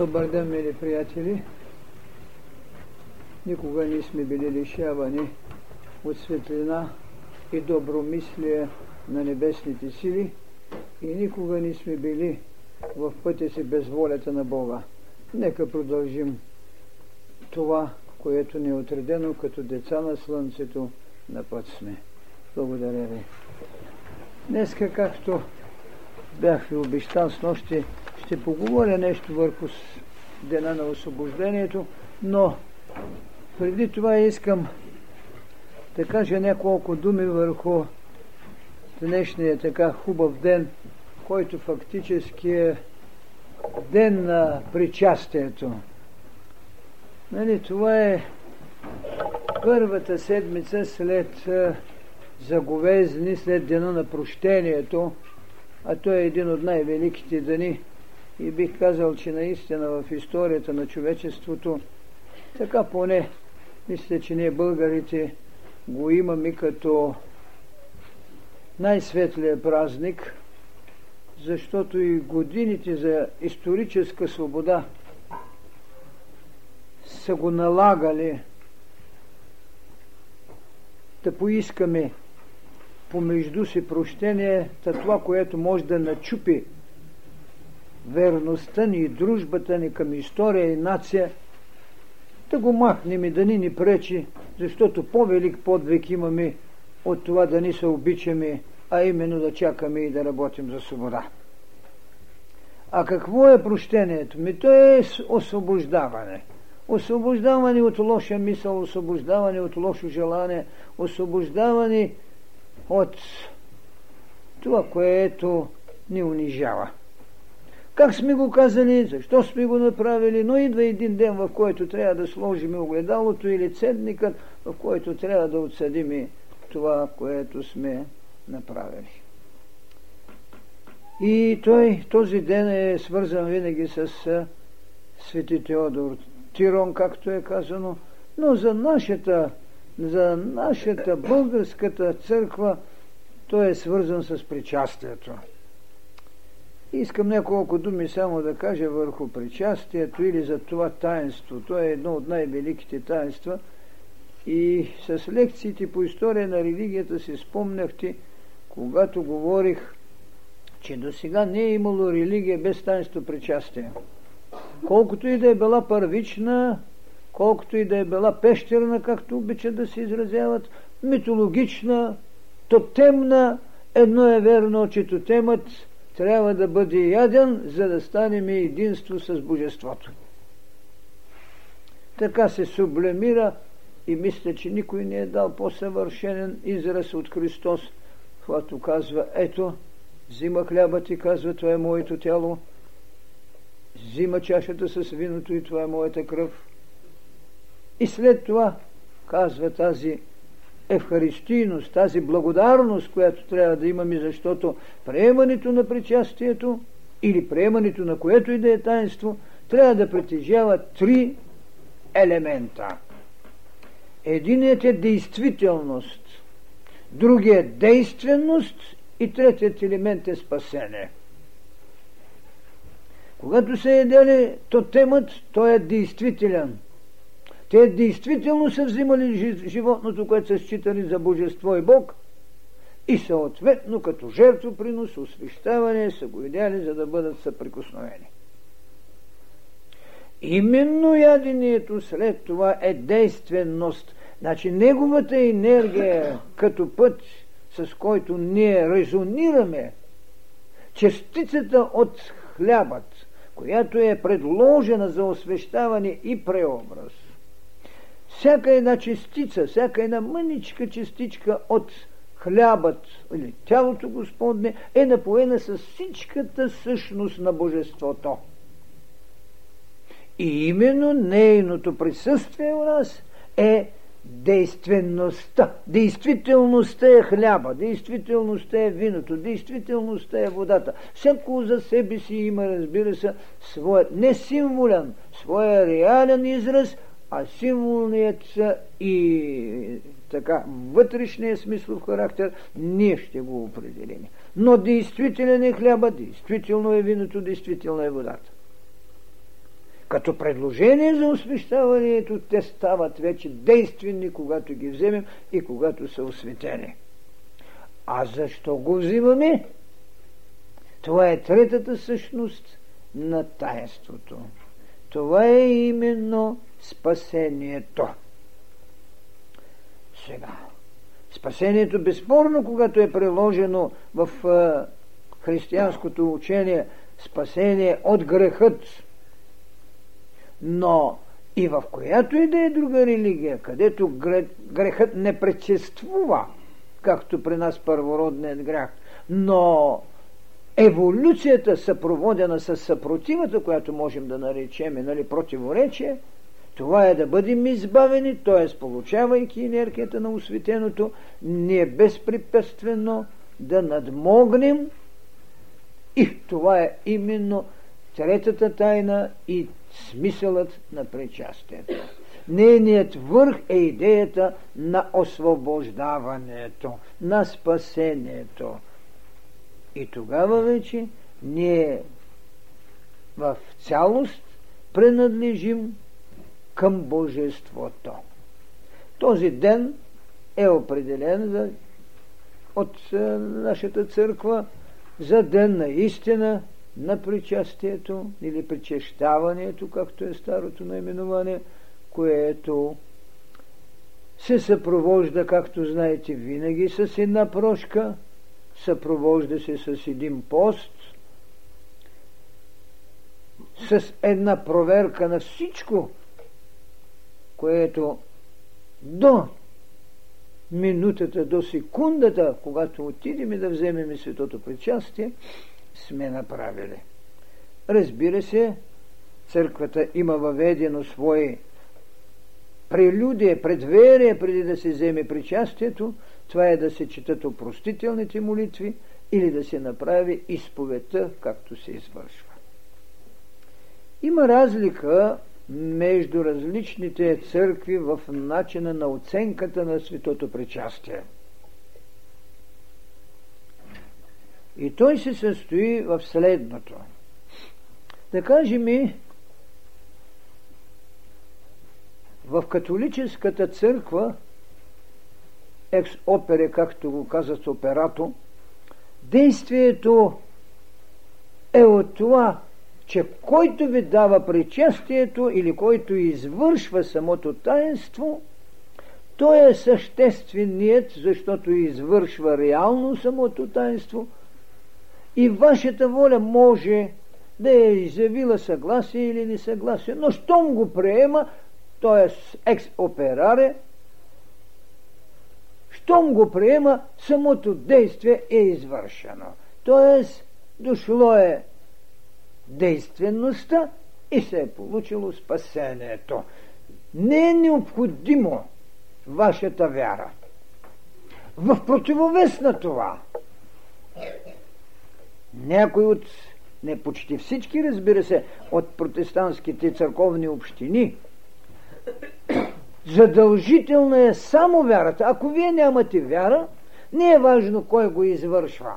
Добър ден, мили приятели! Никога не сме били лишавани от светлина и добромислие на небесните сили и никога не сме били в пътя си без волята на Бога. Нека продължим това, което ни е отредено като деца на Слънцето, на път сме. Благодаря ви. Днеска, както бях ви обещал с нощи, ще поговоря нещо върху дена на освобождението, но преди това искам да кажа няколко думи върху днешния така хубав ден, който фактически е ден на причастието. Нали, това е първата седмица след заговезни, след дена на прощението, а той е един от най-великите дни и бих казал, че наистина в историята на човечеството, така поне, мисля, че ние българите го имаме като най-светлия празник, защото и годините за историческа свобода са го налагали да поискаме помежду си прощение, това, което може да начупи верността ни и дружбата ни към история и нация, да го махнем и да ни ни пречи, защото по-велик подвиг имаме от това да ни се обичаме, а именно да чакаме и да работим за свобода. А какво е прощението? Ми то е освобождаване. Освобождаване от лоша мисъл, освобождаване от лошо желание, освобождаване от това, което ни унижава. Как сме го казали, защо сме го направили, но идва един ден, в който трябва да сложим огледалото или цедникът, в който трябва да отсъдим това, което сме направили. И той, този ден е свързан винаги с свети Теодор Тирон, както е казано, но за нашата, за нашата българската църква той е свързан с причастието. Искам няколко думи само да кажа върху причастието или за това таинство. То е едно от най-великите таинства. И с лекциите по история на религията си спомняхте, когато говорих, че до сега не е имало религия без таинство причастие. Колкото и да е била първична, колкото и да е била пещерна, както обичат да се изразяват, митологична, тотемна, едно е верно, че тотемът трябва да бъде яден, за да станем единство с Божеството. Така се сублемира и мисля, че никой не е дал по-съвършенен израз от Христос, когато казва, ето, взима хляба ти, казва, това е моето тяло, взима чашата с виното и това е моята кръв. И след това казва тази евхаристийност, тази благодарност, която трябва да имаме, защото приемането на причастието или приемането на което и да е таинство, трябва да притежава три елемента. Единият е действителност, другият действеност и третият елемент е спасение. Когато се едели тотемът, той е действителен – те действително са взимали животното, което са считали за божество и Бог и съответно като жертвопринос, освещаване са го идеали, за да бъдат съприкосновени. Именно ядението след това е действеност. Значи неговата енергия като път, с който ние резонираме, частицата от хлябът, която е предложена за освещаване и преобраз – всяка една частица, всяка една мъничка частичка от хлябът или тялото Господне е напоена с всичката същност на Божеството. И именно нейното присъствие у нас е действеността. Действителността е хляба, действителността е виното, действителността е водата. Всяко за себе си има, разбира се, своят не символен, своя реален израз – а символният и така вътрешния смислов характер ние ще го определим. Но действителен е хляба, действително е виното, действително е водата. като предложение за освещаването, те стават вече действени, когато ги вземем и когато са осветени. А защо го взимаме? Това е третата същност на таинството. Това е именно спасението. Сега, спасението безспорно, когато е приложено в християнското учение, спасение от грехът, но и в която и да е друга религия, където грехът не предшествува, както при нас първородният грях, но еволюцията съпроводена с съпротивата, която можем да наречем нали, противоречие, това е да бъдем избавени, т.е. получавайки енергията на осветеното, ние безпрепятствено да надмогнем и това е именно третата тайна и смисълът на причастието. Нейният върх е идеята на освобождаването, на спасението. И тогава вече ние в цялост принадлежим към Божеството. Този ден е определен за, от е, нашата църква за ден на истина, на причастието или причащаването, както е старото наименование, което се съпровожда, както знаете, винаги с една прошка, съпровожда се с един пост, с една проверка на всичко, което до минутата, до секундата, когато отидем да вземем светото причастие, сме направили. Разбира се, църквата има въведено свои прелюдия, предверие, преди да се вземе причастието, това е да се четат опростителните молитви или да се направи изповедта, както се извършва. Има разлика между различните църкви в начина на оценката на светото причастие. И той се състои в следното. Да кажем и в католическата църква екс опере, както го казват операто, действието е от това, че който ви дава причастието или който извършва самото таинство, той е същественият, защото извършва реално самото таинство и вашата воля може да е изявила съгласие или несъгласие, но щом го приема, т.е. екс операре, щом го приема, самото действие е извършено. Т.е. дошло е действеността и се е получило спасението. Не е необходимо вашата вяра. В противовес на това, някой от, не почти всички, разбира се, от протестантските църковни общини, задължителна е само вярата. Ако вие нямате вяра, не е важно кой го извършва.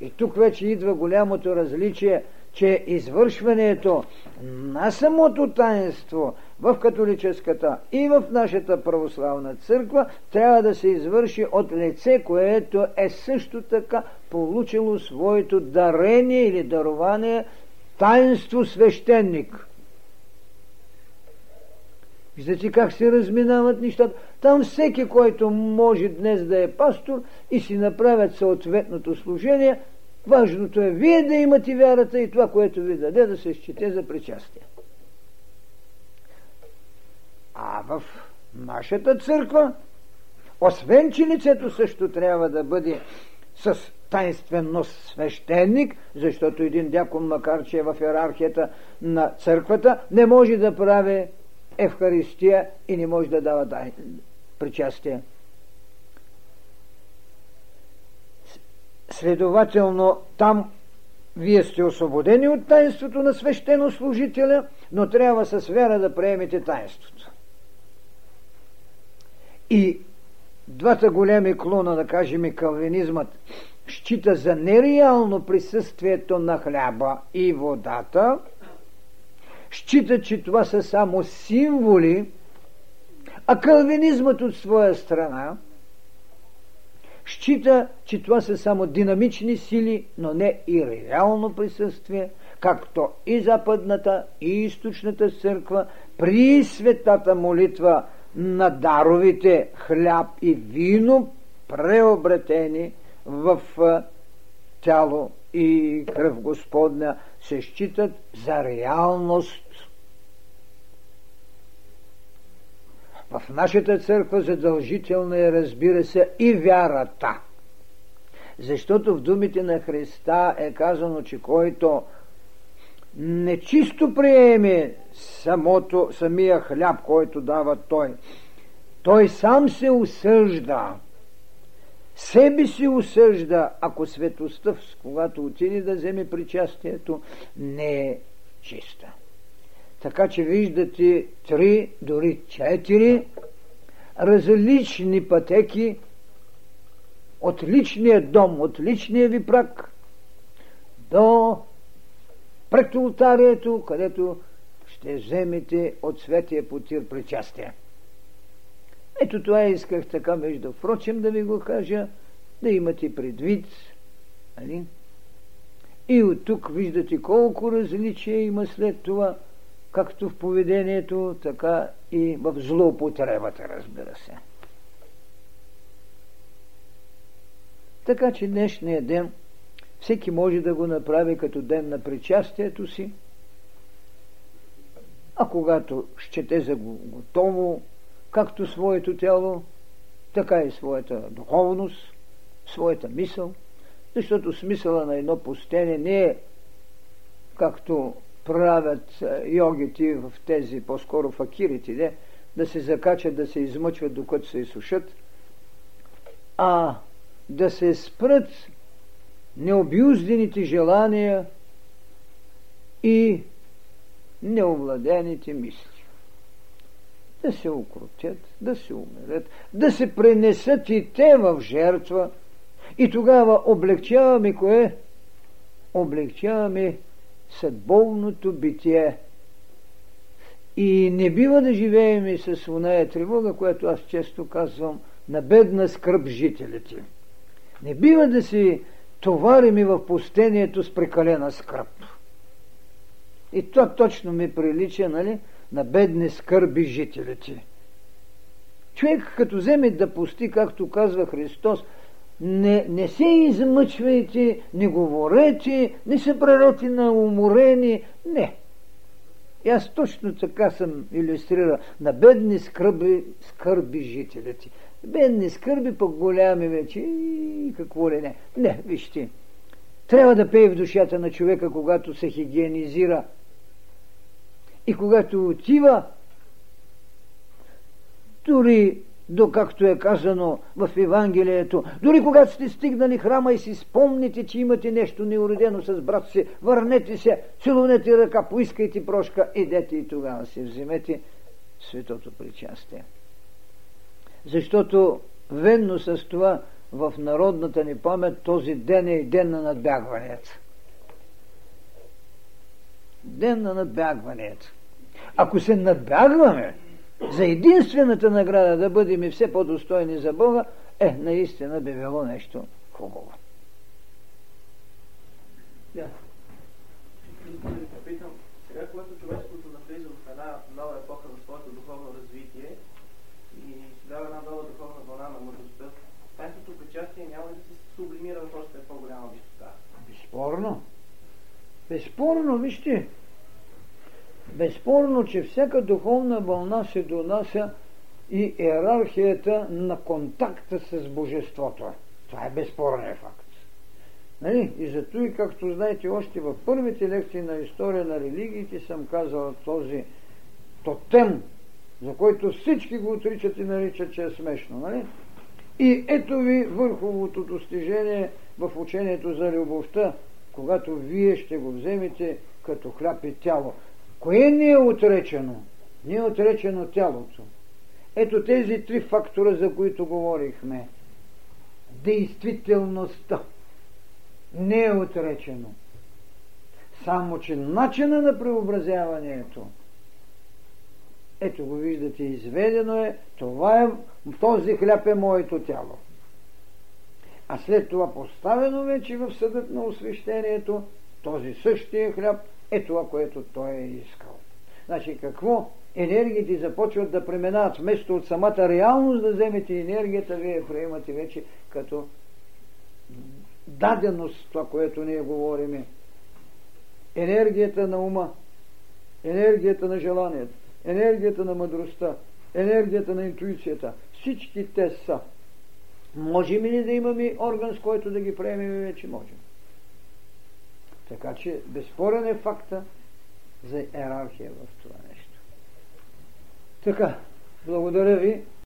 И тук вече идва голямото различие – че извършването на самото таинство в католическата и в нашата православна църква трябва да се извърши от лице, което е също така получило своето дарение или дарование таинство свещеник. Виждате как се разминават нещата. Там всеки, който може днес да е пастор и си направят съответното служение – Важното е вие да имате вярата и това, което ви даде, да се счете за причастие. А в нашата църква, освен че лицето също трябва да бъде с тайнственост свещеник, защото един дякон, макар че е в иерархията на църквата, не може да прави Евхаристия и не може да дава дай, причастие. Следователно, там вие сте освободени от таинството на свещено служителя, но трябва с вяра да приемете таинството. И двата големи клона, да кажем и калвинизмът, счита за нереално присъствието на хляба и водата, считат, че това са само символи, а калвинизмът от своя страна счита, че това са само динамични сили, но не и реално присъствие, както и западната, и източната църква при светата молитва на даровите хляб и вино, преобретени в тяло и кръв Господня, се считат за реалност. В нашата църква задължителна е, разбира се, и вярата. Защото в думите на Христа е казано, че който нечисто приеме самото, самия хляб, който дава той, той сам се осъжда. Себе си осъжда, ако светостта, когато отиде да вземе причастието, не е чиста. Така че виждате три, дори четири различни пътеки от личния дом, от личния ви прак до пред ултарието, където ще вземете от светия потир причастие. Ето това исках така, между впрочем, да ви го кажа, да имате предвид. Али? И от тук виждате колко различия има след това, както в поведението, така и в злоупотребата, разбира се. Така че днешния ден всеки може да го направи като ден на причастието си, а когато щете за готово, както своето тяло, така и своята духовност, своята мисъл, защото смисъла на едно постение не е както правят йогите в тези, по-скоро факирите, не? да се закачат, да се измъчват, докато се изсушат, а да се спрат необюздените желания и неовладените мисли. Да се укротят, да се умерят, да се пренесат и те в жертва и тогава облегчаваме кое? Облегчаваме съдбовното битие. И не бива да живеем с оная тревога, която аз често казвам, на бедна скръп жителите. Не бива да си товариме в пустението с прекалена скръп. И това точно ми прилича, нали, на бедни скърби жителите. Човек като вземе да пусти, както казва Христос, не, не се измъчвайте, не говорете, не се правете на уморени. Не. И аз точно така съм иллюстрирал на бедни скърби, скърби жителите. Бедни скърби, пък голями вече и какво ли не. Не, вижте. Трябва да пее в душата на човека, когато се хигиенизира и когато отива, дори до както е казано в Евангелието, дори когато сте стигнали храма и си спомните, че имате нещо неуредено с брат си, върнете се, целунете ръка, поискайте прошка, идете и тогава си вземете светото причастие. Защото венно с това в народната ни памет този ден е и ден на надбягването. Ден на надбягването. Ако се надбягваме за единствената награда да бъдем все по-достойни за Бога, е, наистина би било нещо хубаво. Да. Питам, сега когато човечеството навлиза в една нова епоха на своето духовно развитие и дава една нова духовна вълна на мъдростта, тайното причастие няма да се сублимира в още по-голяма висота. Безспорно. Безспорно, вижте, Безспорно, че всяка духовна вълна се донася и иерархията на контакта с Божеството. Това е безспорен факт. Нали? И зато и както знаете, още в първите лекции на история на религиите съм казал този тотем, за който всички го отричат и наричат, че е смешно. Нали? И ето ви върховото достижение в учението за любовта, когато вие ще го вземете като хляб и тяло. Кое не е отречено? Не е отречено тялото. Ето тези три фактора, за които говорихме. Действителността не е отречено. Само, че начина на преобразяването, ето го виждате, изведено е, това е, този хляб е моето тяло. А след това поставено вече в съдът на освещението, този същия хляб е това, което той е искал. Значи какво? Енергиите започват да преминават вместо от самата реалност да вземете енергията, вие приемате вече като даденост, това, което ние говориме. Енергията на ума, енергията на желанието, енергията на мъдростта, енергията на интуицията. Всички те са. Можем ли да имаме орган, с който да ги приемем? Вече можем. Така че безспорен е факта за иерархия в това нещо. Така, благодаря ви.